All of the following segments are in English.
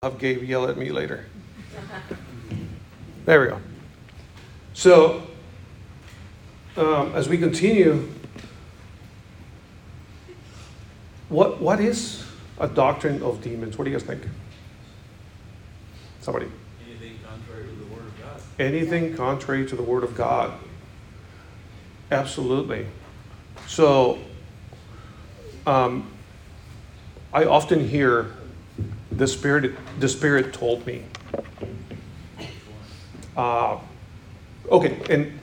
have Gabe yell at me later. There we go. So, um, as we continue, what what is a doctrine of demons? What do you guys think? Somebody. Anything contrary to the word of God. Anything contrary to the word of God. Absolutely. So, um, I often hear the spirit. The spirit told me. Uh, okay, and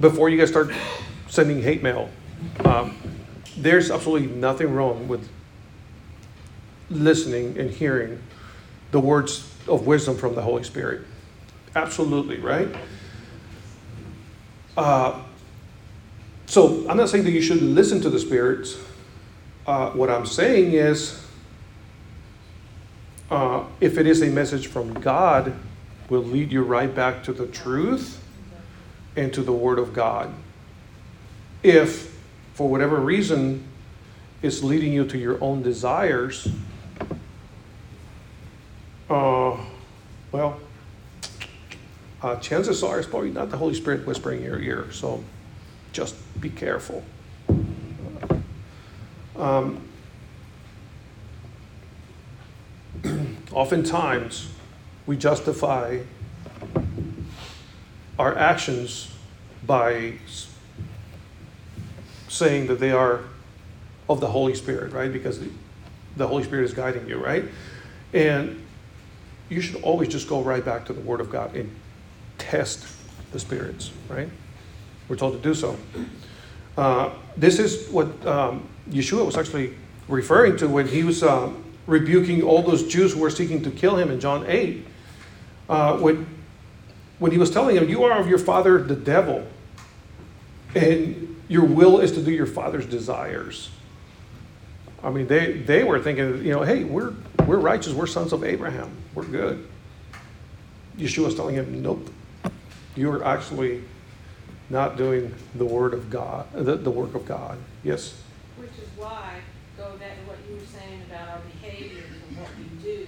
before you guys start sending hate mail, um, there's absolutely nothing wrong with listening and hearing the words of wisdom from the Holy Spirit. Absolutely, right? Uh, so I'm not saying that you shouldn't listen to the spirits. Uh, what I'm saying is, uh, if it is a message from God, will lead you right back to the truth and to the Word of God. If, for whatever reason, it's leading you to your own desires, uh, well, uh, chances are it's probably not the Holy Spirit whispering in your ear. So just be careful. Um, oftentimes, we justify our actions by saying that they are of the Holy Spirit, right? Because the, Holy Spirit is guiding you, right? And you should always just go right back to the Word of God and test the spirits, right? We're told to do so. Uh, this is what um, Yeshua was actually referring to when he was uh, rebuking all those Jews who were seeking to kill him in John 8. Uh, when, when he was telling them, You are of your father, the devil, and your will is to do your father's desires. I mean, they, they were thinking, you know, hey, we're, we're righteous, we're sons of Abraham, we're good. Yeshua Yeshua's telling him, nope, you're actually not doing the word of God, the, the work of God. Yes? Which is why, going that to what you were saying about our behaviors and what we do,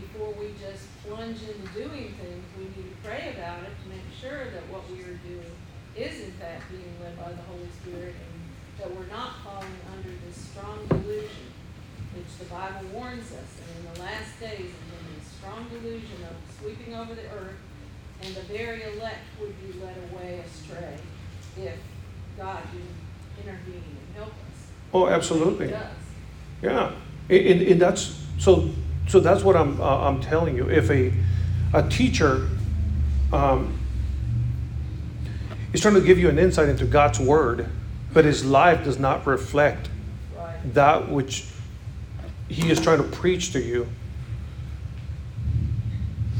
before we just plunge into doing things, we need to pray about it to make sure that what we are doing is in fact being led by the Holy Spirit and that we're not falling under this strong delusion, which the Bible warns us, that in the last days, when this strong delusion of sweeping over the earth, and the very elect would be led away astray if God didn't intervene and help us. Oh, absolutely. Yeah, and, and, and that's so. So that's what I'm uh, I'm telling you. If a a teacher um, is trying to give you an insight into God's word, but his life does not reflect Right. that which he is trying to preach to you,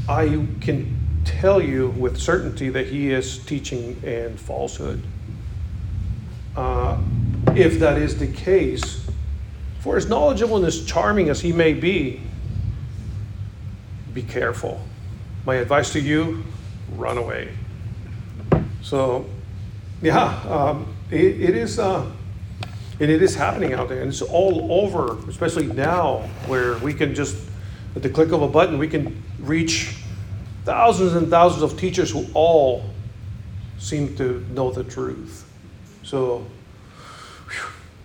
I can tell you with certainty that he is teaching in falsehood. Uh, if that is the case, for as knowledgeable and as charming as he may be, be careful. My advice to you run away. So, yeah, um, it, it is. Uh, and it is happening out there, and it's all over, especially now where we can just, at the click of a button, we can reach thousands and thousands of teachers who all seem to know the truth. So,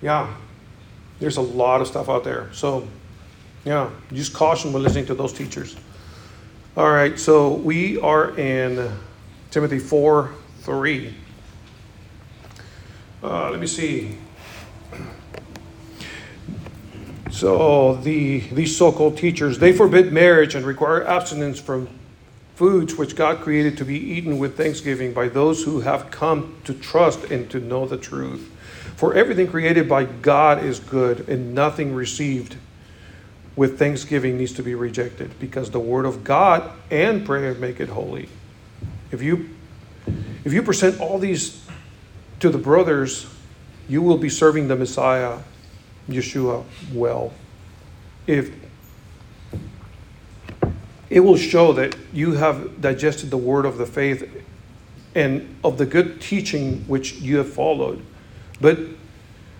yeah, there's a lot of stuff out there. So, yeah, just caution when listening to those teachers. All right, so we are in Timothy 4 3. Uh, let me see. So the these so-called teachers they forbid marriage and require abstinence from foods which God created to be eaten with thanksgiving by those who have come to trust and to know the truth. For everything created by God is good, and nothing received with thanksgiving needs to be rejected, because the word of God and prayer make it holy. If you if you present all these to the brothers, you will be serving the Messiah Yeshua well. If it will show that you have digested the word of the faith and of the good teaching which you have followed, but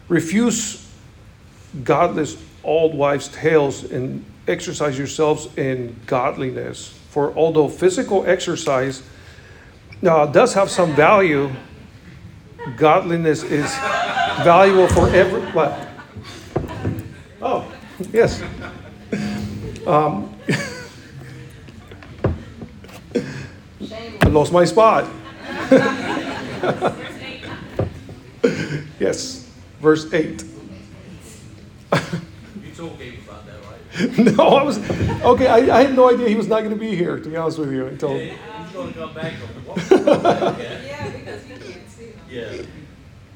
refuse godless old wives' tales and exercise yourselves in godliness. For although physical exercise uh, does have some value, godliness is valuable for every. What? Oh, yes. Um, I lost my spot. yes, verse 8. You told Gabe about that, right? no, I was okay. I, I had no idea he was not going to be here. To be honest with you, until Yeah, He's gonna come back. and- What? Yeah. Yeah, because you can't see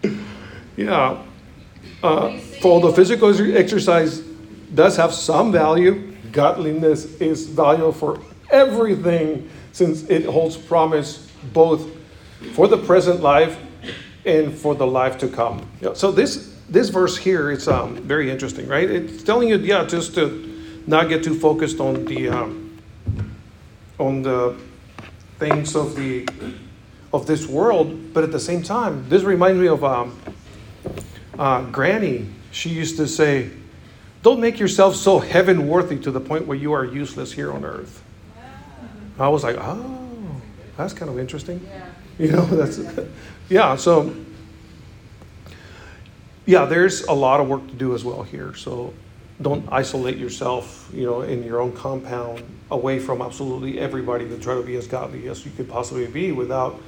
them. Yeah. yeah. Uh, for the physical exercise does have some value, godliness is valuable for everything, since it holds promise both for the present life and for the life to come. Yeah, so this this verse here is um, very interesting, right? It's telling you, yeah, just to not get too focused on the um, on the things of the of this world, but at the same time, this reminds me of um, uh, Granny. She used to say, "Don't make yourself so heaven worthy to the point where you are useless here on earth." I was like, "Oh, that's kind of interesting." Yeah. You know, that's yeah. So yeah, there's a lot of work to do as well here. So don't isolate yourself, you know, in your own compound away from absolutely everybody to try to be as godly as you could possibly be without,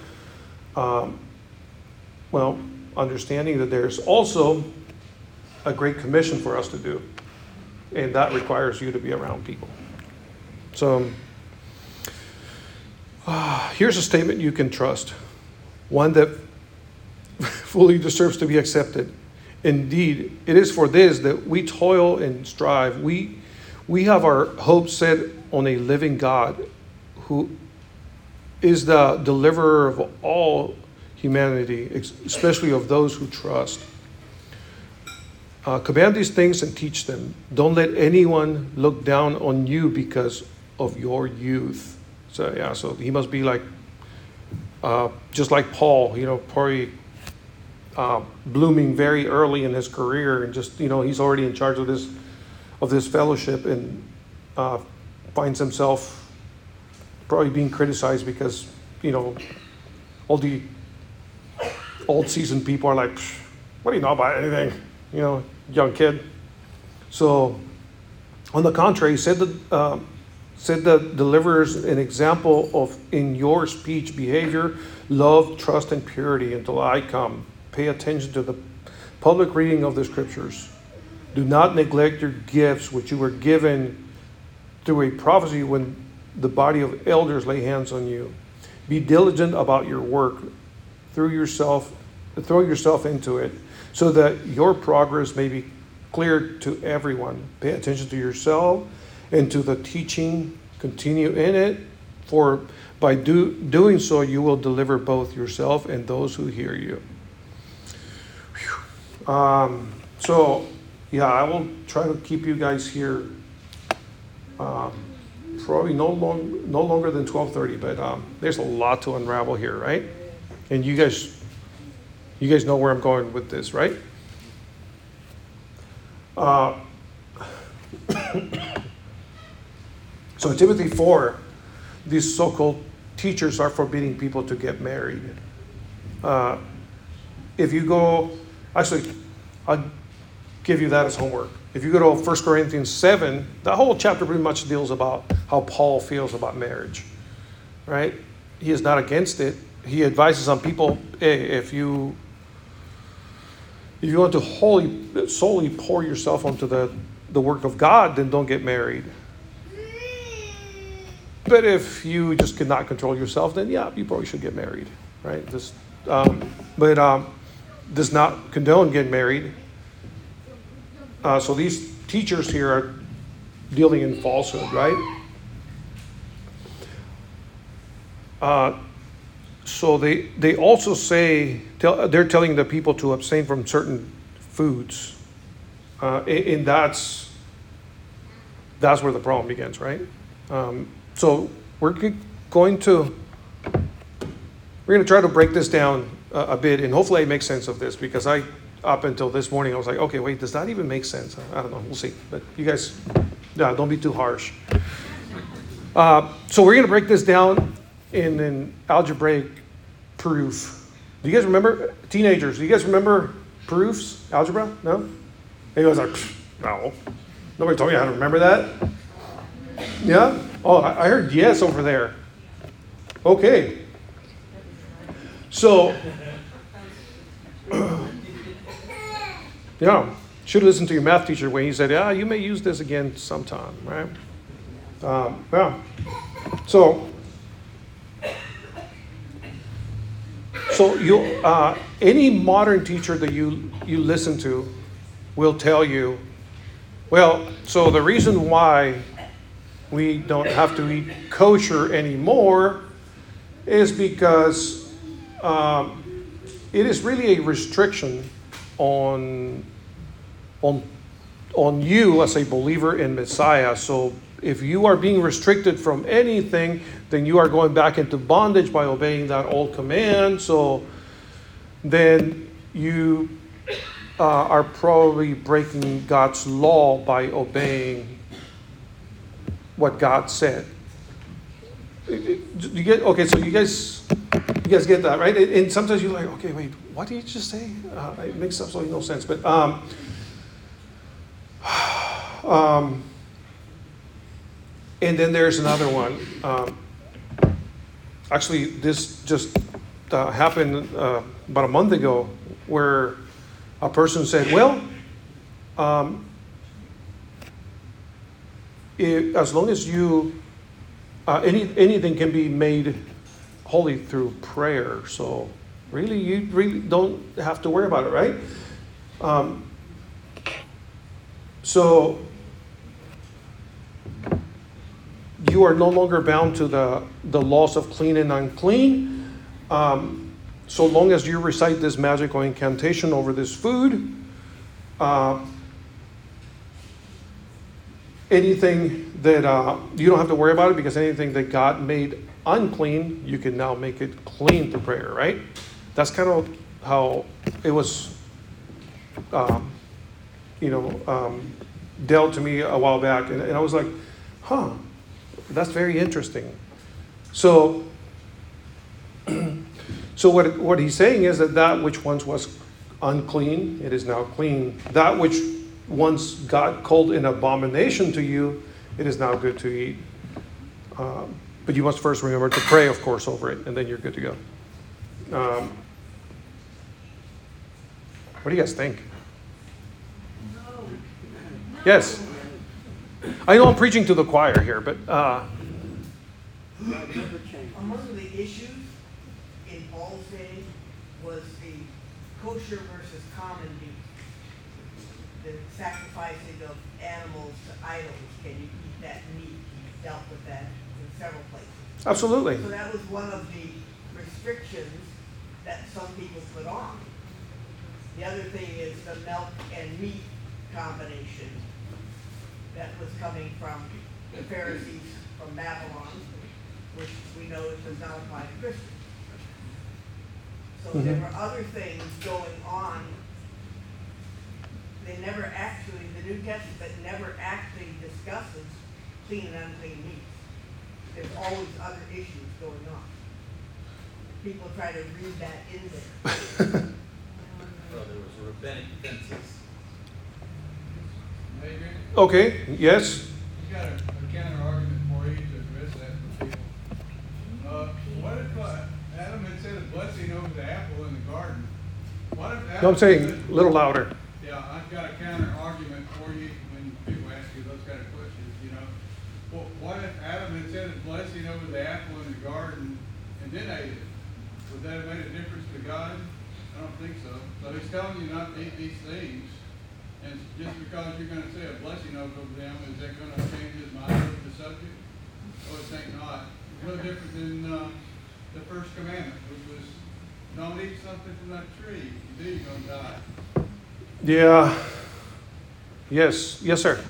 um, well, understanding that there's also a great commission for us to do, and that requires you to be around people. So. Here's a statement you can trust, one that fully deserves to be accepted. Indeed, it is for this that we toil and strive. We, we have our hope set on a living God who is the deliverer of all humanity, especially of those who trust. Uh, command these things and teach them. Don't let anyone look down on you because of your youth. So yeah, so he must be like, uh, just like Paul, you know, probably uh, blooming very early in his career, and just you know, he's already in charge of this, of this fellowship, and uh, finds himself probably being criticized because you know, all the old seasoned people are like, what do you know about anything? You know, young kid. So, on the contrary, said that. Uh, said that delivers an example of in your speech behavior love trust and purity until i come pay attention to the public reading of the scriptures. Do not neglect your gifts which you were given through a prophecy when the body of elders lay hands on you. Be diligent about your work. Through yourself throw yourself into it so that your progress may be clear to everyone. Pay attention to yourself and to the teaching, continue in it, for by do, doing so you will deliver both yourself and those who hear you. Um, so, yeah, I will try to keep you guys here. Um, probably no long, no longer than twelve thirty, but um, there's a lot to unravel here, right? And you guys, you guys know where I'm going with this, right? Uh, So Timothy 4, these so called teachers are forbidding people to get married. Uh, if you go, actually, I'll give you that as homework. If you go to 1 Corinthians 7, the whole chapter pretty much deals about how Paul feels about marriage, right? He is not against it. He advises on people hey, if you if you want to wholly solely pour yourself onto the, the work of God, then don't get married. But if you just cannot control yourself, then yeah, you probably should get married, right? Just, um, but um, does not condone getting married. Uh, so these teachers here are dealing in falsehood, right? Uh, so they they also say tell, they're telling the people to abstain from certain foods, uh, and, that's that's where the problem begins, right? Um, so we're going to we're going to try to break this down a, a bit, and hopefully I make sense of this because I up until this morning I was like, okay, wait, does that even make sense? I don't know. We'll see. But you guys Yeah, don't be too harsh. Uh, so we're gonna break this down in an algebraic proof. Do you guys remember teenagers? Do you guys remember proofs, algebra? No. He was like, no. Nobody told me how to remember that. Yeah. Oh, I heard yes over there. Okay. So. Yeah, should listen to your math teacher when he said, "Yeah, you may use this again sometime." Right? Um, yeah. So, so you, uh, any modern teacher that you you listen to, will tell you, well, so the reason why we don't have to eat kosher anymore is because um, it is really a restriction on on on you as a believer in Messiah. So if you are being restricted from anything, then you are going back into bondage by obeying that old command. So then you uh, are probably breaking God's law by obeying what God said. You get okay? So you guys, you guys get that, right? And sometimes you're like, okay, wait, what did you just say? Uh, it makes absolutely no sense. But um, um, and then there's another one. Um, actually, this just uh, happened uh, about a month ago, where a person said, "Well, um, if, as long as you uh, any anything can be made holy through prayer. So really, you really don't have to worry about it, right? Um, so you are no longer bound to the the laws of clean and unclean. Um, so long as you recite this magical incantation over this food. Uh, anything that uh, you don't have to worry about it because anything that God made unclean, you can now make it clean through prayer, right? That's kind of how it was, um, you know, um, dealt to me a while back. And, and I was like, huh, that's very interesting. So, so what, what he's saying is that that which once was unclean, it is now clean. That which once God called an abomination to you, it is now good to eat. Um, but you must first remember to pray, of course, over it, and then you're good to go. Um, what do you guys think? Yes. I know I'm preaching to the choir here, but uh, Among the issues in Paul's day was the kosher versus common. The sacrificing of animals to idols, can you eat that meat? He dealt with that in several places. absolutely. So that was one of the restrictions that some people put on. The other thing is the milk and meat combination that was coming from the Pharisees from Babylon, which we know does not apply to Christians. So there Mhm. were other things going on. They never actually, the New Testament never actually discusses clean and unclean meats. There's always other issues going on. People try to read that in there. Well, there was rabbinic fences. Okay, yes. you got a, a counter argument for you to address that for people. Uh, what if, uh, Adam had said a blessing over the apple in the garden? What if Adam? No, I'm saying a little louder. Yeah, I've got a counter argument for you when people ask you those kind of questions, you know? Well, what if Adam had said a blessing over the apple in the garden and then ate it? Would that have made a difference to God? I don't think so. So he's telling you not to eat these things. And just because you're gonna say a blessing over them, is that gonna change his mind over the subject? Oh, I think not. It's no different than, uh, the first commandment, which was, don't eat something from that tree. If you do, you're gonna die. Yeah. Yes, yes, sir.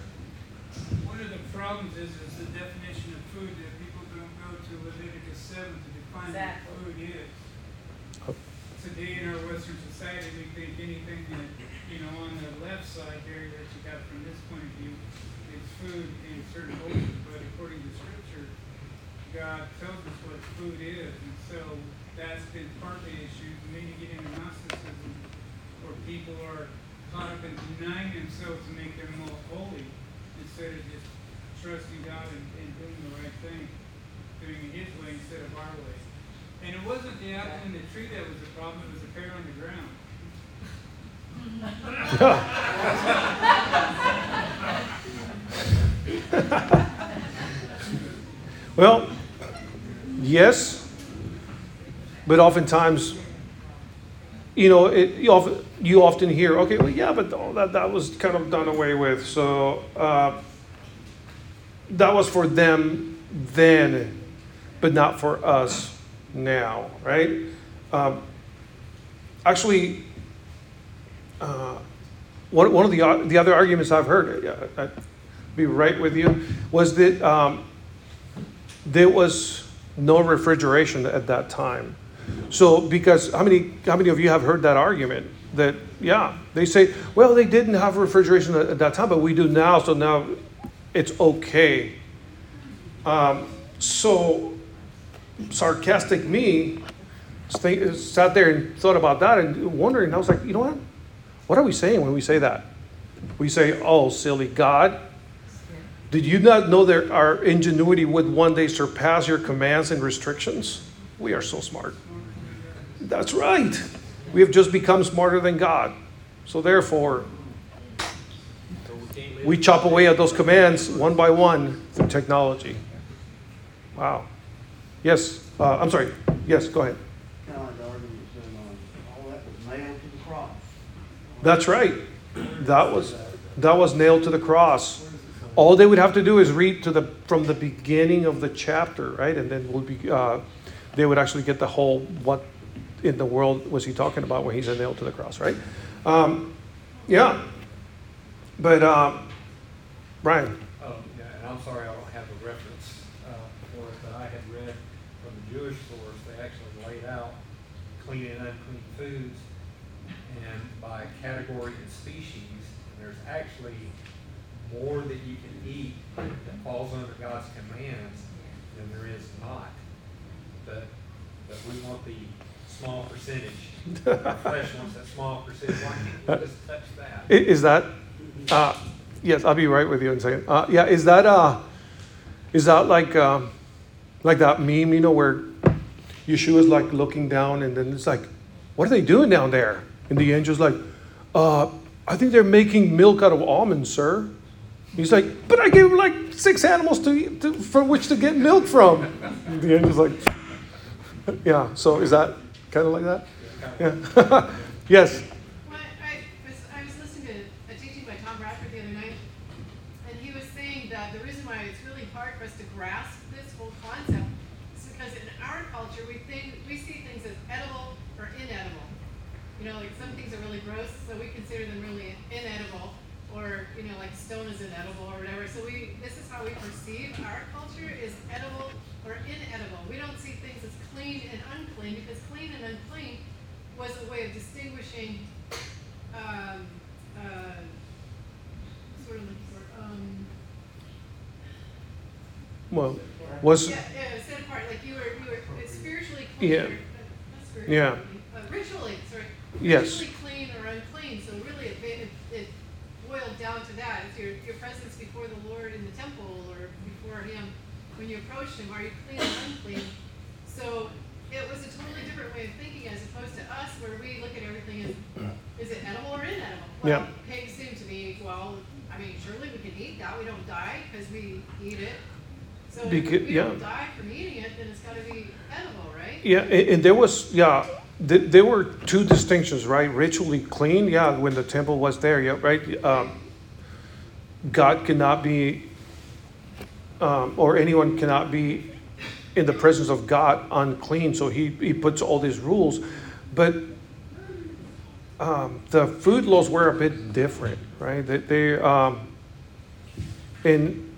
One of the problems is, is the definition of food that people don't go to Leviticus seven to define what Exactly. food oh. is. Today in our Western society, we think anything that, you know, on the left side here that you got from this point of view is food in certain cultures, but according to scripture, God tells us what food is, and so that's been part of the issue, and then you get into Gnosticism, where people are caught up in denying themselves to make them more holy, instead of just trusting God and, and doing the right thing, doing it His way instead of our way. And it wasn't the apple in the tree that was the problem, it was the pear on the ground. Well, yes, but oftentimes, you know, it, you, often, you often hear, okay, well, yeah, but oh, that, that was kind of done away with. So uh, that was for them then, but not for us now, right? Um, actually, uh, one, one of the, o- the other arguments I've heard, uh, I'd be right with you, was that. Um, there was no refrigeration at that time. So, because how many how many of you have heard that argument? That yeah, they say, well, they didn't have refrigeration at, at that time, but we do now, so now it's okay. Um, so, sarcastic me sta- sat there and thought about that and wondering. I was like, you know what? What are we saying when we say that? We say, oh, silly God. Did you not know that our ingenuity would one day surpass your commands and restrictions? We are so smart. That's right. We have just become smarter than God. So therefore, we chop away at those commands one by one through technology. Wow. Yes, uh, I'm sorry. Yes, go ahead. kind of like the argument said, all that was nailed to the cross. That's right. That was that was nailed to the cross. All they would have to do is read to the from the beginning of the chapter, right? And then we'll be uh, they would actually get the whole what in the world was he talking about when he said nailed to the cross, right? Um, yeah. But um, Brian, Oh, yeah, and I'm sorry, I don't have a reference uh, for it, but I had read from the Jewish source, they actually laid out clean and unclean foods and by category and species, and there's actually more that you can eat that falls under God's commands than there is not. But, but we want the small percentage. Our flesh wants that small percentage, why can't we just touch that? is that uh, yes? I'll be right with you in a second. Uh, yeah, is that uh, is that like um, like that meme? You know where Yeshua's like looking down, and then it's like, what are they doing down there? And the angel's like, uh, I think they're making milk out of almonds, sir. He's like, but I gave him like six animals to, to from which to get milk from. And the angel's like, yeah. So is that kind of like that? Yeah. yes. Well, I was, I was listening to a teaching by Tom Bradford the other night, and he was saying that the reason why it's really hard for us to grasp this whole concept is because in our culture, we think, we see things as edible or inedible. You know, like some things are really gross, so we consider them really inedible, or, you know, like inedible or whatever. So we, this is how we perceive our culture is edible or inedible. We don't see things as clean and unclean, because clean and unclean was a way of distinguishing um, uh, sort of like, sort- um, Well, was yeah, yeah, set apart, like you were, you were uh, spiritually clean. Yeah. or- not spiritually, Yeah. Uh, ritually, sorry. Yes. Ritually clean or unclean, so really it, ba- it, it boiled down to that. It's your, your presence before the Lord in the temple or before Him. When you approach Him, are you clean or unclean? So it was a totally different way of thinking as opposed to us where we look at everything as, is it edible or inedible? Yeah. Well, pigs seem to be, well, I mean, surely we can eat that. We don't die because we eat it. So if Becau- we yeah. don't die from eating it, then it's got to be edible, right? Yeah, and, and there was yeah, there were two distinctions, right? Ritually clean, yeah, when the temple was there, yeah, right. Um, God cannot be, um, or anyone cannot be in the presence of God unclean. So he he puts all these rules, but um, the food laws were a bit different, right? They, they um, and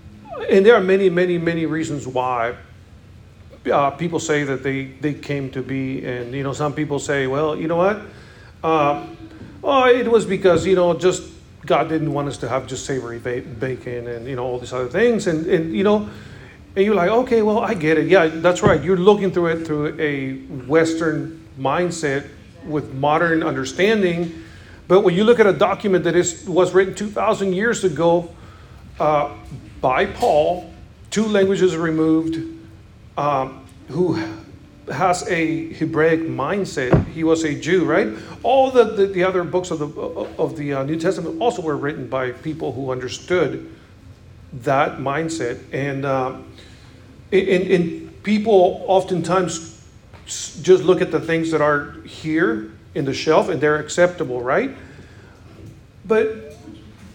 and there are many, many, many reasons why uh, people say that they, they came to be, and you know, some people say, well, you know what? Uh, oh, it was because you know, just God didn't want us to have just savory ba- bacon and you know all these other things, and and you know, and you're like, okay, well, I get it. Yeah, that's right. You're looking through it through a Western mindset with modern understanding, but when you look at a document that is was written two thousand years ago uh, by Paul, two languages removed, um, who has a Hebraic mindset. He was a Jew, right? All the, the, the other books of the, of the uh, New Testament also were written by people who understood that mindset. And, uh, and, and people oftentimes just look at the things that are here in the shelf and they're acceptable, right? But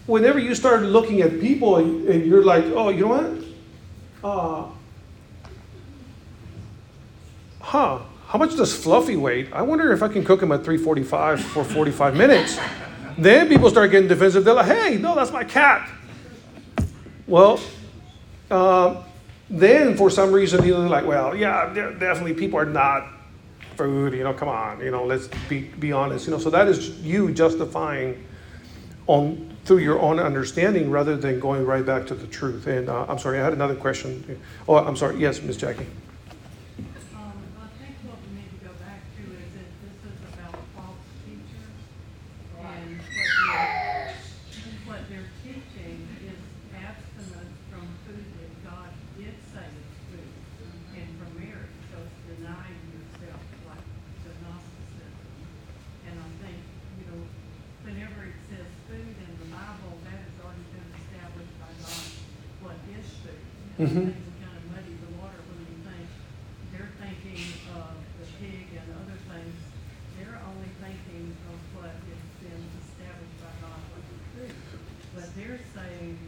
whenever you start looking at people and, and you're like, oh, you know what? Uh, huh, how much does Fluffy weigh? I wonder if I can cook him at 345 for 45 minutes. Then people start getting defensive. They're like, hey, no, that's my cat. Well, uh, then for some reason, you know, they're like, well, yeah, definitely people are not food, you know, come on, you know, let's be, be honest. You know, so that is you justifying on through your own understanding rather than going right back to the truth. And uh, I'm sorry, I had another question. Oh, I'm sorry. Yes, Miss Jackie. Um, I think what we need to go back to is that this is about false teachers. And what they're, what they're teaching is abstinence from food that God did say is food and from marriage. So it's denying yourself like the Gnosticism. And I think, you know, whenever it says food in the Bible, that has already been established by God, what is food. And I Mhm. think kind of muddy the water when we think they're thinking of the pig and other things, they're only thinking of what has been established by God what is food. But they're saying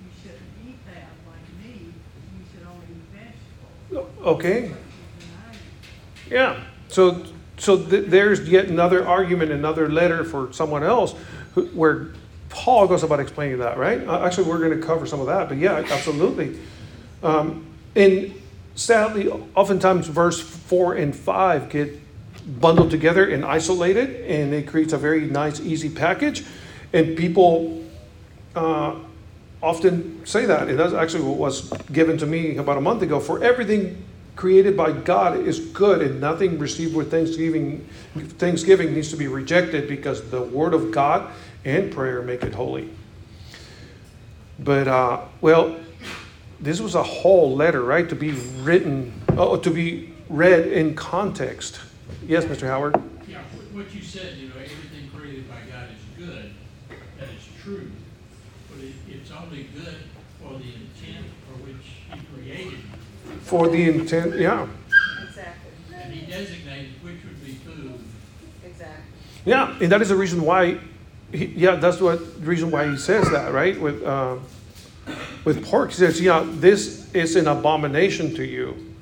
you shouldn't eat that like meat, you should only eat vegetables. Okay. But you deny it. Yeah. So so th- there's yet another argument, another letter for someone else, who, where Paul goes about explaining that, right? Uh, actually, we're going to cover some of that, but yeah, absolutely. Um, and sadly, oftentimes verse four and five get bundled together and isolated, and it creates a very nice, easy package. And people uh, often say that. And that's actually what was given to me about a month ago. For everything created by God is good, and nothing received with thanksgiving, thanksgiving needs to be rejected because the word of God and prayer make it holy. But, uh, well, this was a whole letter, right? To be written, oh, to be read in context. Yes, Mr. Howard? Yeah, what you said, you know, everything created by God is good, that is true. But it, it's only good for the intent for which he created. For the intent, yeah. Exactly, And he designated which would be food. exactly. Yeah, and that is the reason why, he, yeah, that's what the reason why he says that, right? With uh, with pork, he says, yeah, this is an abomination to you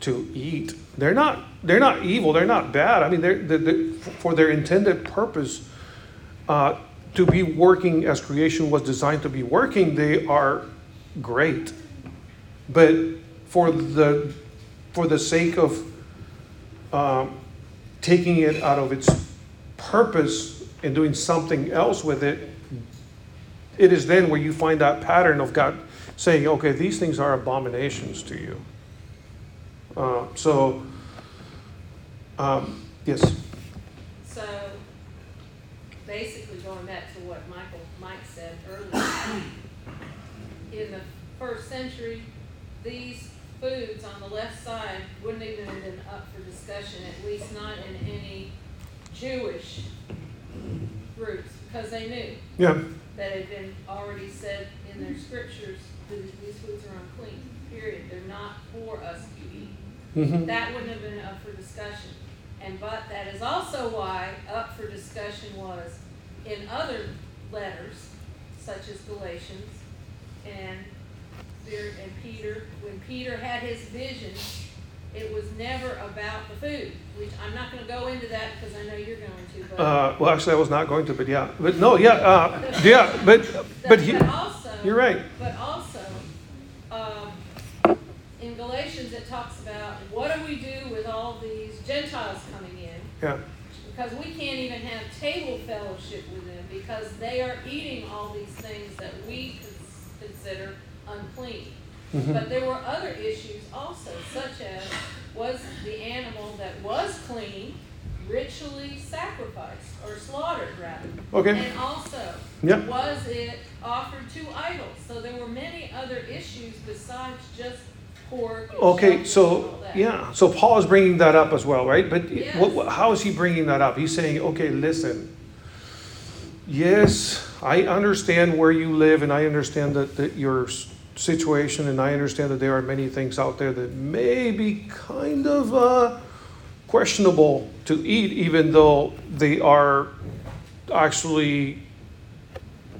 to eat. They're not they're not evil. They're not bad. I mean, they're, they they- for their intended purpose uh, to be working as creation was designed to be working. They are great, but for the for the sake of um, taking it out of its purpose and doing something else with it, it is then where you find that pattern of God saying, okay, these things are abominations to you. Uh, so, um, yes. So, basically going back to what Michael, Mike said earlier, in the first century, these foods on the left side wouldn't even have been up for discussion, at least not in any Jewish groups, because they knew Yeah. That had been already said in their scriptures, that these foods are unclean, period. They're not for us to eat. hmm That wouldn't have been up for discussion. And but that is also why up for discussion was in other letters, such as Galatians and there and Peter, when Peter had his vision, it was never about the food, which I'm not gonna go into that because I know you're going to, but. Uh, well, actually, I was not going to, but yeah. But no, yeah, uh, yeah, but, but he, But also. you're right. But also, um, in Galatians, it talks about what do we do with all these Gentiles coming in? Yeah. Because we can't even have table fellowship with them because they are eating all these things that we cons- consider unclean. Mhm. But there were other issues also, such as was the animal that was clean ritually sacrificed or slaughtered rather? Okay. And also, Yeah. was it offered to idols? So there were many other issues besides just pork Okay, so, yeah, so Paul is bringing that up as well, right? But Yes. what, how is he bringing that up? He's saying, okay, listen, yes, I understand where you live and I understand that, that your situation and I understand that there are many things out there that may be kind of uh, questionable to eat, even though they are actually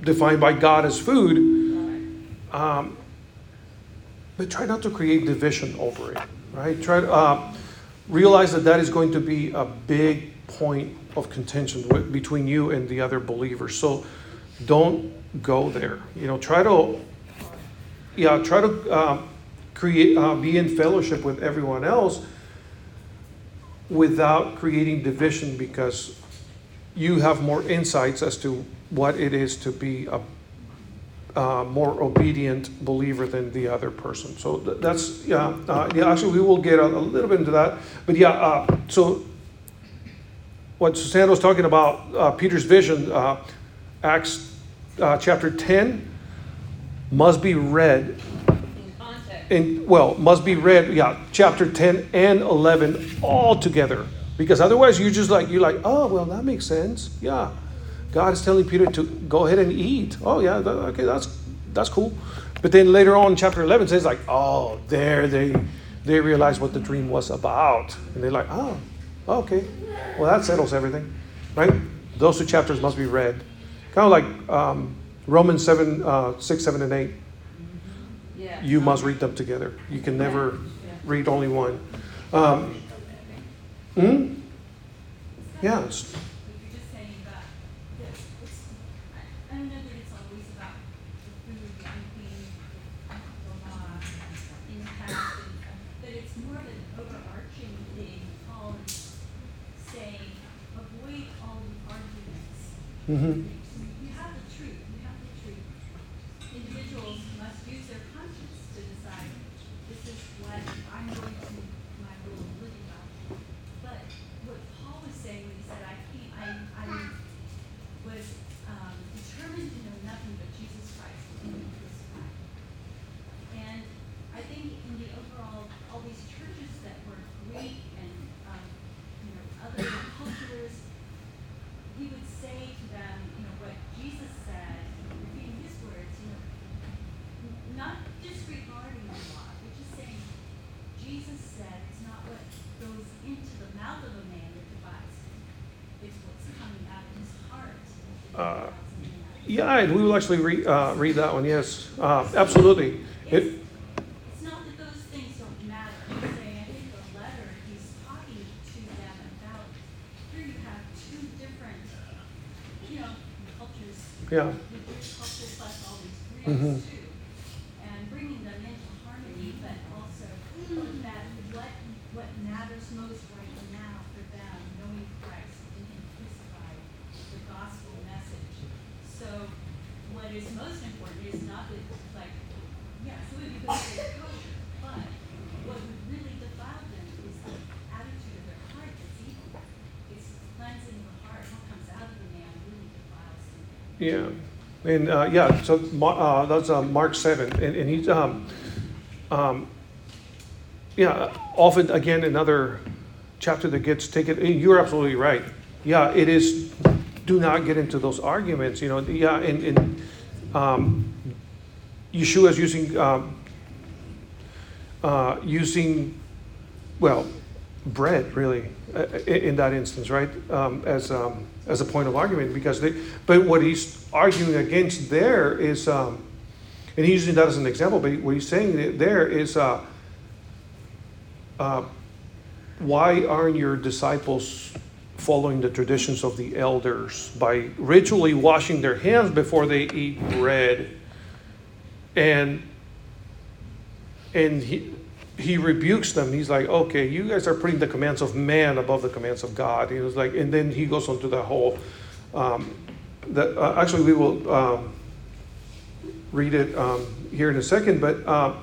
defined by God as food. Um, but try not to create division over it, right? Try to uh, realize that that is going to be a big point of contention between you and the other believers. So don't go there. You know, try to, yeah, try to um, create, uh, be in fellowship with everyone else without creating division because you have more insights as to what it is to be a uh, more obedient believer than the other person. So th- that's yeah. Uh, yeah. Actually, we will get a, a little bit into that. But yeah. Uh, so what Susanna was talking about, uh, Peter's vision, uh, Acts uh, chapter ten, must be read In well must be read yeah chapter 10 and 11 all together. Because otherwise you're just like you're like oh well that makes sense. Yeah. God is telling peter to go ahead and eat. Oh yeah that, okay that's that's cool. But then later on chapter 11 says like oh there they they realize what the dream was about. And they're like oh okay. Well that settles everything. Right? Those two chapters must be read. Kind of like um, romans 7 uh, 6 7 and 8 Yeah. you must read them together. You can never Yeah. read only one. Um, hmm? Yeah. it's- what you're just saying about, that it's, I, I don't know that it's always about the food, the unclean, the law, in the past, and, but it's more of an overarching thing, Paul is saying, avoid all the arguments. mhm. You have the truth, you have the truth. Individuals must use their conscience to decide, this is what I'm going to, my rule of living by. But what Paul was saying when he said, I can't, I, I was, um, determined to know nothing but Jesus Christ and him crucified. And I think in the overall, all these churches that were Greek and, um, you know, other cultures, he would say to them, you know, what Jesus said, repeating his words, you know, n- not disregarding the law, but just saying, Jesus said it's not what goes into the mouth of a man that divides him. It's what's coming out of his heart. that Uh, divides a man. Yeah, we will actually re, uh, read that one. Yes, uh, absolutely. It, It's not that those things don't matter. I'm saying, I think the letter, he's talking to them about, here you have two different, you know, cultures. Yeah. The Jewish culture plus all these Mhm. Greeks too. And bringing them into harmony, but also that what, what matters most right now for them, knowing Christ and him crucified, the gospel message. So what is most important is not that, like, yeah, so it would be good for their culture, but what would really defile them is the attitude of their heart that's evil. It's cleansing the heart, what comes out of the man really defiles him. yeah. And uh, yeah, so uh, that's uh, Mark 7. And, and he's, um, um, yeah, often again, another chapter that gets taken. You're absolutely right. Yeah, it is. Do not get into those arguments. You know, yeah, and, and um, Yeshua's using um, uh, using well bread really uh, in, in that instance, right? Um, as um, as a point of argument because they. But what he's arguing against there is, um, and he's using that as an example. But what he's saying there is. Uh, uh, why aren't your disciples following the traditions of the elders by ritually washing their hands before they eat bread and and he, he rebukes them. He's like, okay, you guys are putting the commands of man above the commands of God. He was like, and then he goes on to the whole, um, that, uh, actually, we will, um, read it, um, here in a second, but, um,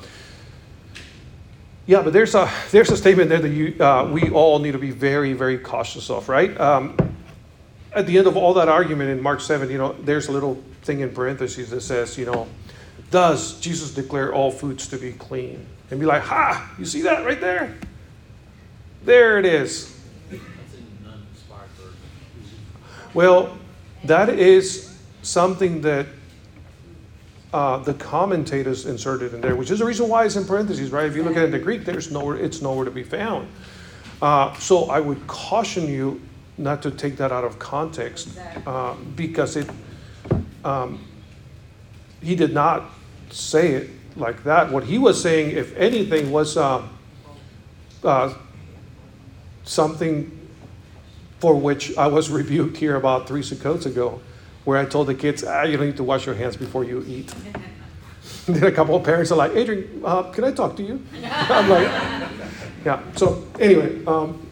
yeah, but there's a, there's a statement there that you, uh, we all need to be very, very cautious of, right? Um, at the end of all that argument in Mark 7, you know, there's a little thing in parentheses that says, you know, does Jesus declare all foods to be clean? And be like, ha, you see that right there? There it is. That's in non-inspired version. Well, that is something that uh, the commentators inserted in there, which is the reason why it's in parentheses, right? If you look at it in the Greek, there's nowhere, it's nowhere to be found. Uh, so I would caution you not to take that out of context uh, because it, um, he did not say it like that. What he was saying, if anything, was uh, uh, something for which I was rebuked here about three Sukkots ago, where I told the kids, ah, you don't need to wash your hands before you eat. Then a couple of parents are like, Adrian, uh, can I talk to you? I'm like, yeah. So anyway, um,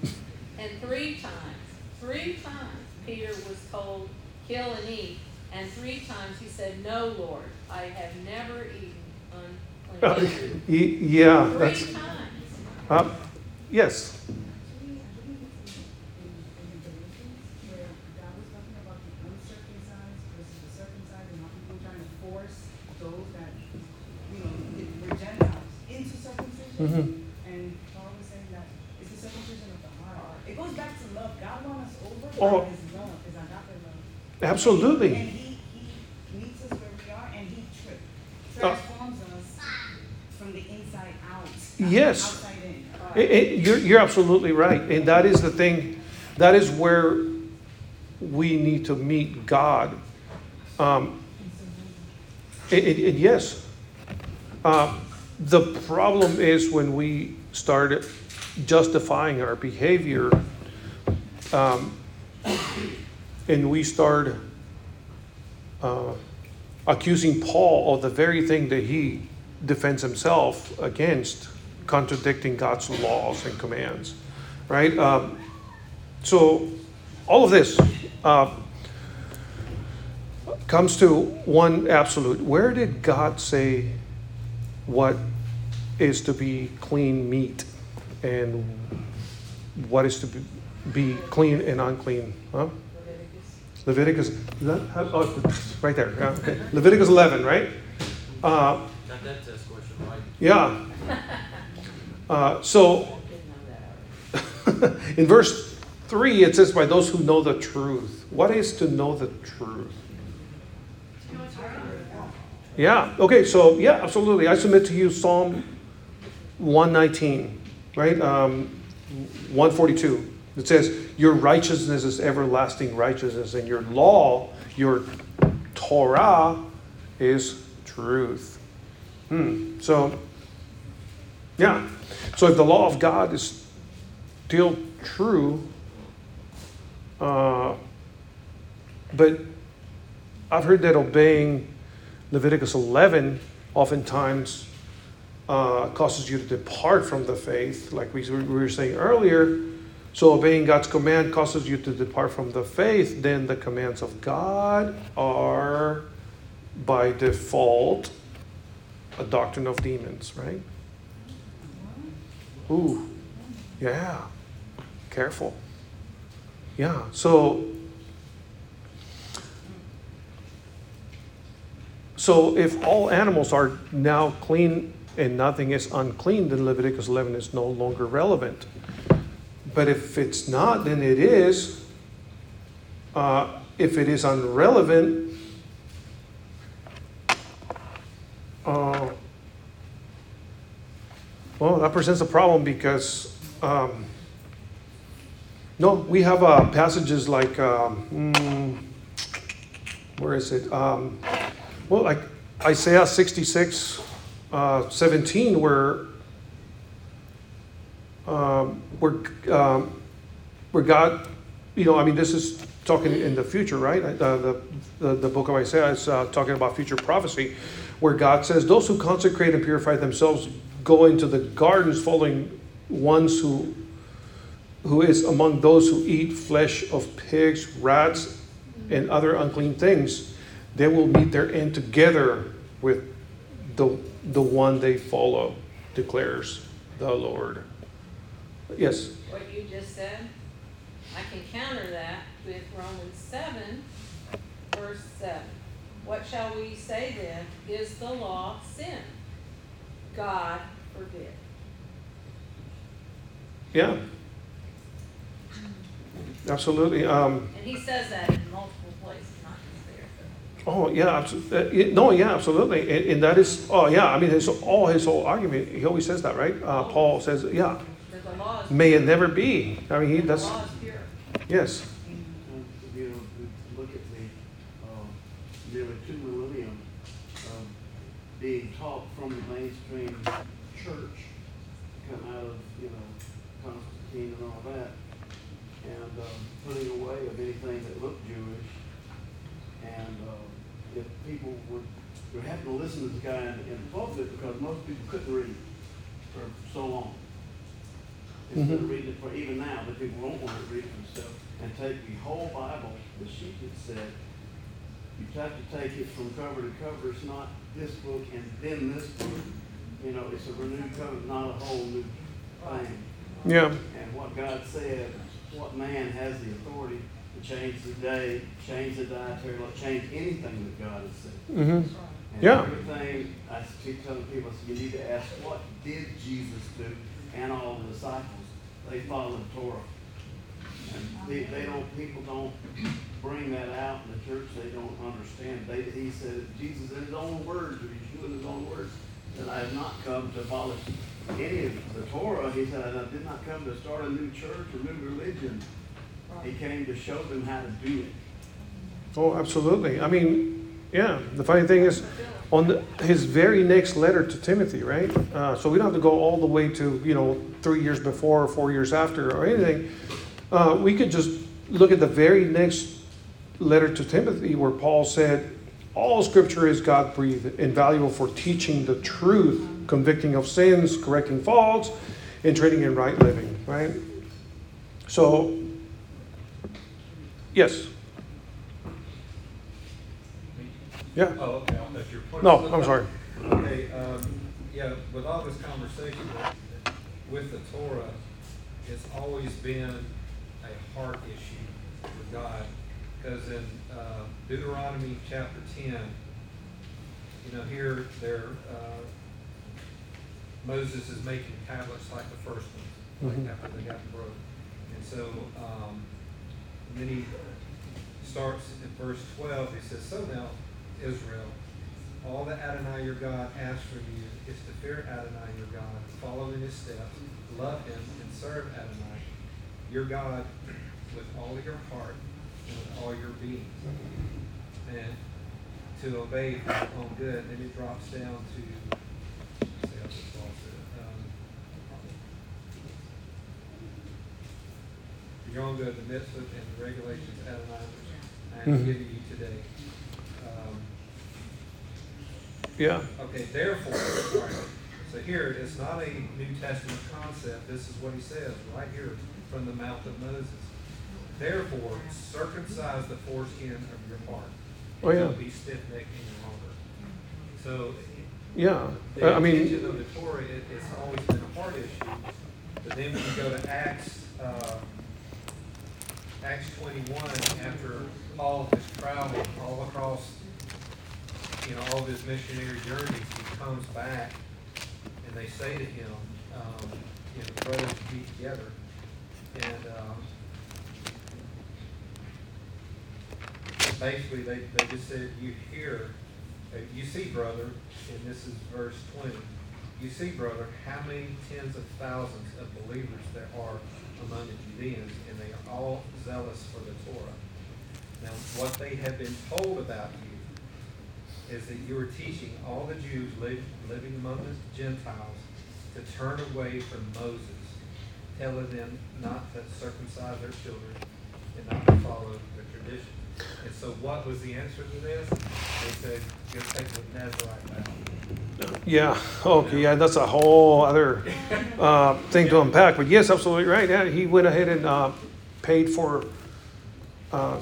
And three times, three times Peter was told, kill and eat. And three times he said, no, Lord, I have never eaten unclean food. y- yeah, that's, uh, yes. where God was talking about the uncircumcised versus the circumcised and how people trying to force those that, you know, were Gentiles into circumcision. Mhm. And Paul was saying that it's the circumcision of the heart. It goes back to love. God wants us over Oh. his love, his agape love. Absolutely. And he, he meets us where we are and he tri- Uh. transforms us from the inside out. Yes. It- it- you're, you're absolutely right. And that is the thing, that is where we need to meet God. Um, and, yes, uh, the problem is when we start justifying our behavior um, and we start uh, accusing Paul of the very thing that he defends himself against, contradicting God's laws and commands, right? Um, so, all of this uh, comes to one absolute. Where did God say what is to be clean meat and what is to be, be clean and unclean? Huh? Leviticus, how- oh, right there. yeah, okay. Leviticus 11, right? Uh, Got that test question right. yeah. Uh, so, in verse 3, it says, by those who know the truth. What is to know the truth? Yeah, okay, so, yeah, absolutely. I submit to you Psalm 119, right? Um, 142. It says, Your righteousness is everlasting righteousness, and your law, your Torah, is truth. Hmm. So, yeah. So if the law of God is still true, uh, but I've heard that obeying Leviticus 11 oftentimes uh, causes you to depart from the faith, like we, we were saying earlier. So obeying God's command causes you to depart from the faith, then the commands of God are by default a doctrine of demons, right? Ooh, yeah. Careful. Yeah, so so if all animals are now clean and nothing is unclean, then Leviticus 11 is no longer relevant. But if it's not, then it is. Uh, if it is unrelevant, well, that presents a problem because um, no, we have uh, passages like um, mm, where is it? Um, well, like Isaiah 66, uh, 17, where um, where um, where God, you know, I mean, this is talking in the future, right? Uh, the, the the book of Isaiah is uh, talking about future prophecy, where God says, "Those who consecrate and purify themselves go into the gardens following ones who who is among those who eat flesh of pigs, rats, and other unclean things, they will meet their end together with the the one they follow, declares the Lord. Yes. What you just said, I can counter that with Romans seven, verse seven. What shall we say then? Is the law sin? God forbid. Yeah. Absolutely. Um, And he says that in multiple places, not just there. oh yeah. abso- uh, no. Yeah. Absolutely. And, and that is. Oh yeah. I mean, his all his whole argument. He always says that, right? Uh, Paul says, yeah. That the law is. May it never be. I mean, he The that's law is pure. yes. And, You know, to look at the, uh, nearly two millennium of being taught from the mainstream church, come out of, you know, Constantine and all that, and, um, putting away of anything that looked Jewish. And, uh, if people would, were having to listen to this guy in, in the pulpit because most people couldn't read for so long. Instead of Mhm. reading it for, even now, the people won't want to read it themselves and take the whole Bible, the sheet it said, you have to take it from cover to cover, it's not this book and then this book. You know, it's a renewed covenant, not a whole new thing. Yeah. And what God said, what man has the authority to change the day, change the dietary law, change anything that God has said. Mm-hmm. And Yeah. everything, I keep telling people, I said, you need to ask, what did Jesus do? And all the disciples, they followed the Torah. And they, they don't, people don't bring that out in the church, they don't understand. They, he said, Jesus in his own words, or Yeshua in his own words, that I have not come to abolish any of the Torah. He said, I did not come to start a new church or new religion. He came to show them how to do it. Oh, absolutely. I mean, yeah. The funny thing is, on the, his very next letter to Timothy, right? Uh, so we don't have to go all the way to you know three years before or four years after or anything. Uh, we could just look at the very next letter to Timothy, where Paul said, "All Scripture is God breathed and valuable for teaching the truth, convicting of sins, correcting faults, and training in right living." Right. So, yes. Yeah. Oh, okay, I'll let your point. No, I'm sorry. Okay, um, yeah, with all this conversation with the Torah, it's always been a heart issue for God. Because in uh, Deuteronomy chapter ten, you know, here there, uh, Moses is making tablets like the first ones, Mhm. like after they got broke. And so, um, and then he starts in verse twelve, he says, So now, Israel, all that Adonai your God asks from you is to fear Adonai your God, follow in his steps, love him, and serve Adonai your God with all your heart and with all your being. And to obey for your own good. Then it drops down to, let's see how this falls in. Um, your own good, the mitzvah and the regulations Adonai which I am giving you today. Um, Yeah. Okay, therefore, right, so here, it's not a New Testament concept, this is what he says, right here from the mouth of Moses. Therefore, circumcise the foreskin of your heart. Oh, yeah. Don't be stiff-necked any longer. So, Yeah. the I mean, of the Torah, it, it's always been a heart issue. But then when you go to Acts, uh, Acts twenty-one, after Paul has traveled all across, you know, all of his missionary journeys, he comes back and they say to him, um, you know, brothers be together. And, um, basically, they, they just said, you hear, uh, you see, brother, and this is verse twenty, you see, brother, how many tens of thousands of believers there are among the Judeans, and they are all zealous for the Torah. Now, what they have been told about you is that you are teaching all the Jews live, living among the Gentiles to turn away from Moses, telling them not to circumcise their children and not to follow the tradition. And so what was the answer to this? They said, go take the Nazarite vow. Yeah, okay, yeah, that's a whole other uh, thing to unpack, but yes, absolutely right. Yeah, he went ahead and uh, paid for uh,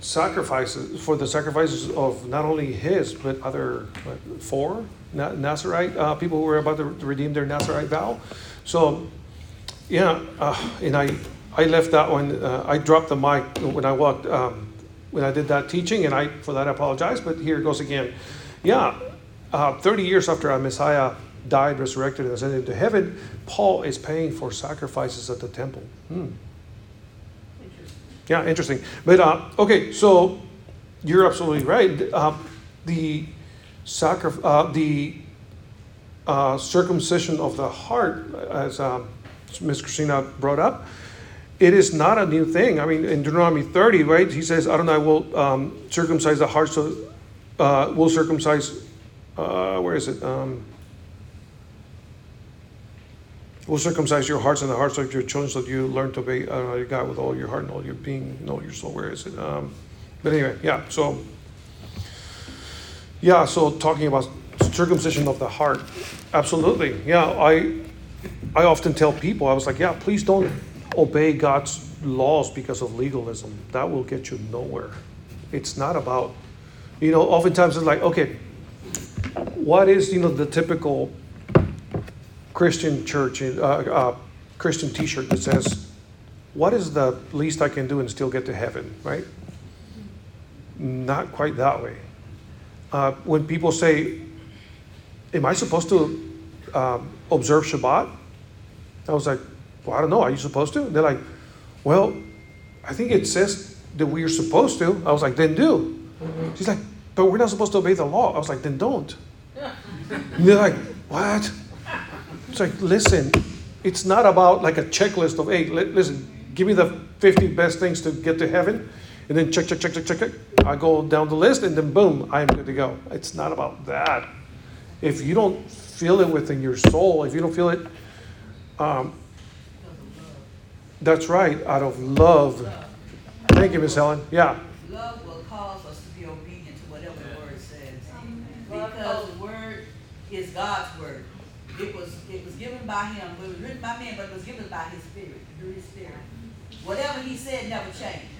sacrifices, for the sacrifices of not only his, but other, what, four Na- Nazarite uh, people who were about to redeem their Nazarite vow. So, yeah, uh, and I, I left that one, uh, I dropped the mic when I walked, um, when I did that teaching, and I, for that I apologize, but here it goes again. Yeah, uh, 30 years after our Messiah died, resurrected, and ascended into heaven, Paul is paying for sacrifices at the temple. Hmm. Yeah, interesting. But uh, okay, so you're absolutely right. Uh, the sacri- uh, the uh, circumcision of the heart, as um, Ms. Christina brought up, it is not a new thing. I mean, in Deuteronomy 30, right, he says, "I don't know. Adonai will um, circumcise the heart, so uh, will circumcise, uh, where is it? Um, will circumcise your hearts and the hearts of your children so that you learn to obey uh, God with all your heart and all your being and all your soul. Where is it? Um, but anyway, yeah, so, yeah, so talking about circumcision of the heart, absolutely. Yeah, I, I often tell people, I was like, yeah, please don't obey God's laws because of legalism. That will get you nowhere. It's not about, you know, oftentimes it's like, okay, what is, you know, the typical Christian church, uh, uh, Christian t shirt that says, What is the least I can do and still get to heaven, right? Not quite that way. Uh, when people say, Am I supposed to um, observe Shabbat? I was like, Well, I don't know. Are you supposed to? They're like, Well, I think it says that we are supposed to. I was like, Then do. She's like, But we're not supposed to obey the law. I was like, Then don't. And they're like, What? It's like, listen, it's not about like a checklist of, hey, li- listen, give me the 50 best things to get to heaven, and then check, check, check, check, check, check. I go down the list, and then boom, I'm good to go. It's not about that. If you don't feel it within your soul, if you don't feel it, um, that's right, out of love. Thank you, Miss Helen. Yeah. Love will cause us to be obedient to whatever the word says. Because the word is God's word. It was, it was given by him, it was written by men, but it was given by his spirit, through his spirit. Whatever he said never changed.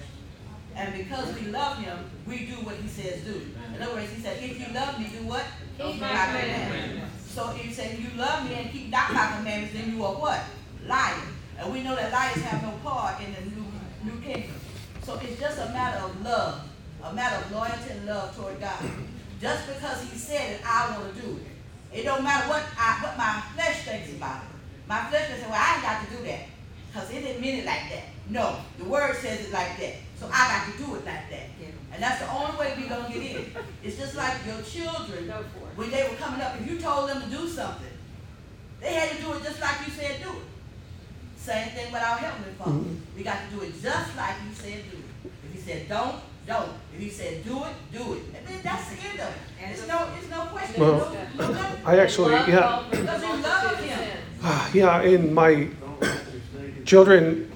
And because we love him, we do what he says do. In other words, he said, if you love me, do what? Keep my commandments. So if you say you love me and keep not my commandments, then you are what? Lying. And we know that liars have no part in the new, new kingdom. So it's just a matter of love, a matter of loyalty and love toward God. Just because he said it, I want to do it. It don't matter what I, what my flesh thinks about it. My flesh will say, well, I ain't got to do that. Because it didn't mean it like that. No, the word says it like that. So I got to do it like that. And that's the only way we're gonna get in. It's just like your children, Go for it. when they were coming up, if you told them to do something, they had to do it just like you said do it. Same thing with our Heavenly Father. Mm-hmm. We got to do it just like He said do it. If He said don't, don't. If He said do it, do it. And then that's the end of it. It's no, it's no question. Well, no, no. I actually, Love yeah. Because you love him. Yeah, and my children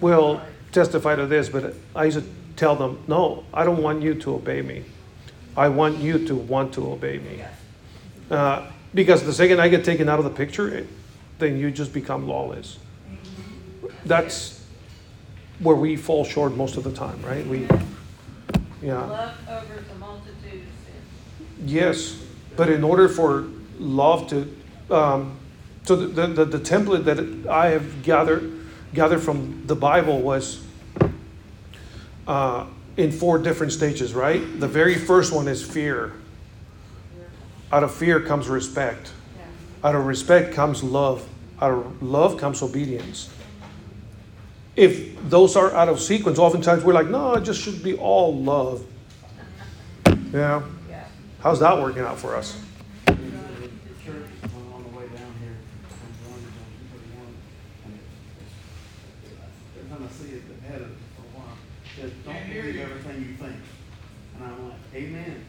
will testify to this, but I used to tell them, no, I don't want you to obey me. I want you to want to obey me. Uh, because the second I get taken out of the picture, it, then you just become lawless. That's where we fall short most of the time, right? We, yeah. Love covers a multitude of sins. Yes, but in order for love to, um, so the, the, the template that I have gathered, gathered from the Bible was uh, in four different stages, right? The very first one is fear. Out of fear comes respect. Out of respect comes love. Out of love comes obedience. If those are out of sequence, oftentimes we're like, no, it just should be all love. Yeah. Yeah. How's that working out for us? The church on the way down here, on one, on two thirty-one, and it's, every time I see it, the head of it for a while, says, don't Can't hear believe you." everything you think. And I'm like, amen,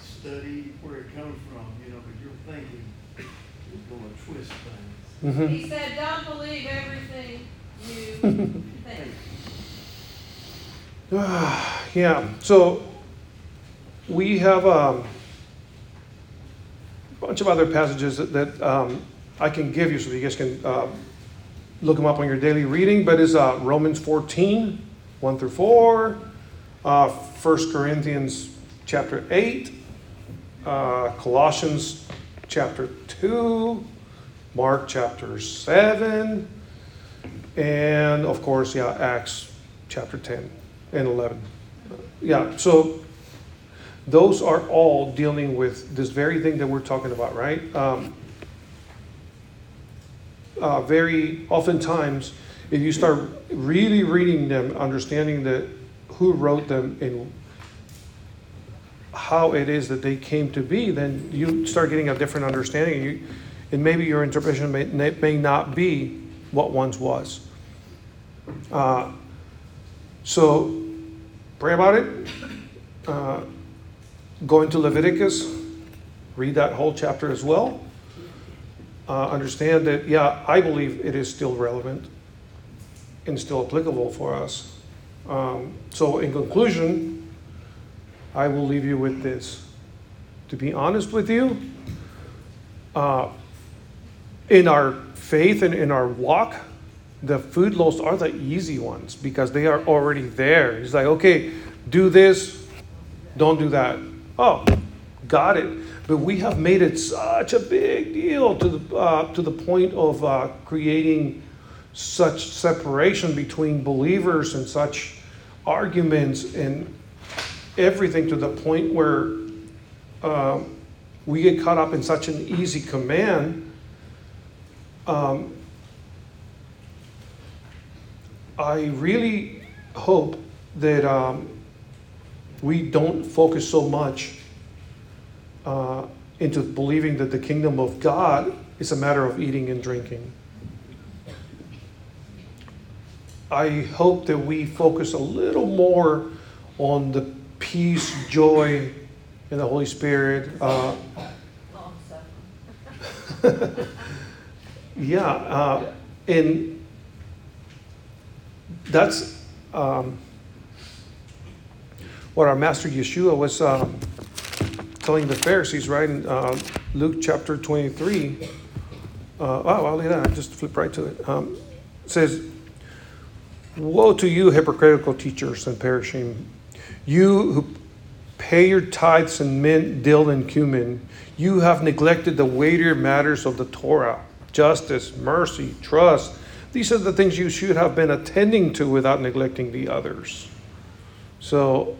study where it comes from, you know, but your thinking is gonna twist things. Mhm. He said, don't believe everything you think. yeah, so we have a bunch of other passages that, that um, I can give you so you guys can uh, look them up on your daily reading, but it's uh, Romans 14, 1 through 4, uh, 1 Corinthians chapter 8, uh, Colossians chapter 2, Mark chapter 7, and of course, yeah, Acts chapter 10 and 11. Yeah, so those are all dealing with this very thing that we're talking about, right? Um, uh, very oftentimes, if you start really reading them, understanding that who wrote them and how it is that they came to be, then you start getting a different understanding. You, and maybe your interpretation may, may not be what once was. Uh, so pray about it. Uh, go into Leviticus, read that whole chapter as well. Uh, understand that, yeah, I believe it is still relevant and still applicable for us. Um, so, in conclusion, I will leave you with this. To be honest with you, uh, in our faith and in our walk, the food laws are the easy ones because they are already there. It's like, okay, do this, don't do that. Oh, got it. But we have made it such a big deal to the, uh, to the point of uh, creating such separation between believers and such arguments and everything to the point where um, we get caught up in such an easy command. Um, I really hope that um, we don't focus so much uh, into believing that the kingdom of God is a matter of eating and drinking. I hope that we focus a little more on the peace, joy, and the Holy Spirit. Uh, yeah, uh, and that's um, what our Master Yeshua was uh, telling the Pharisees, right? In uh, Luke chapter 23. Uh, oh, look at that. I just flip right to it. Um, it says, Woe to you, hypocritical teachers and P'rushim, you who pay your tithes in mint, dill, and cumin, you have neglected the weightier matters of the Torah justice, mercy, trust. These are the things you should have been attending to without neglecting the others. So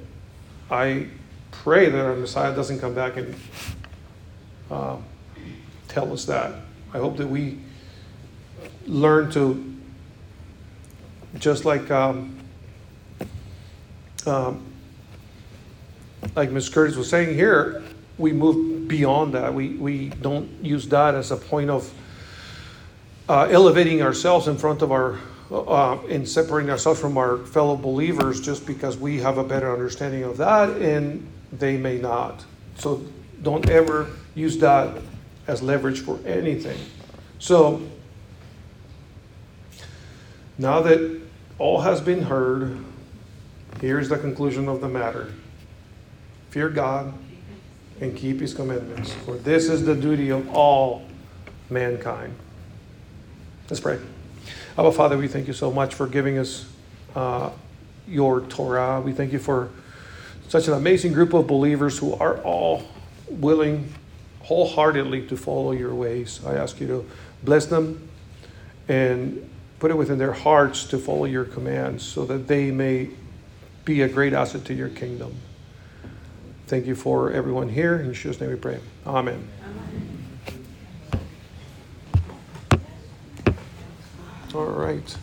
I pray that our Messiah doesn't come back and uh, tell us that. I hope that we learn to, just like um, um, like Ms. Curtis was saying here, we move beyond that. We, we don't use that as a point of uh, elevating ourselves in front of our, uh, separating ourselves from our fellow believers just because we have a better understanding of that and they may not. So don't ever use that as leverage for anything. So now that all has been heard, here's the conclusion of the matter fear God and keep his commandments, for this is the duty of all mankind. Let's pray. Abba Father, we thank you so much for giving us uh, your Torah. We thank you for such an amazing group of believers who are all willing wholeheartedly to follow your ways. I ask you to bless them and put it within their hearts to follow your commands so that they may be a great asset to your kingdom. Thank you for everyone here. In Jesus' name we pray. Amen. All right.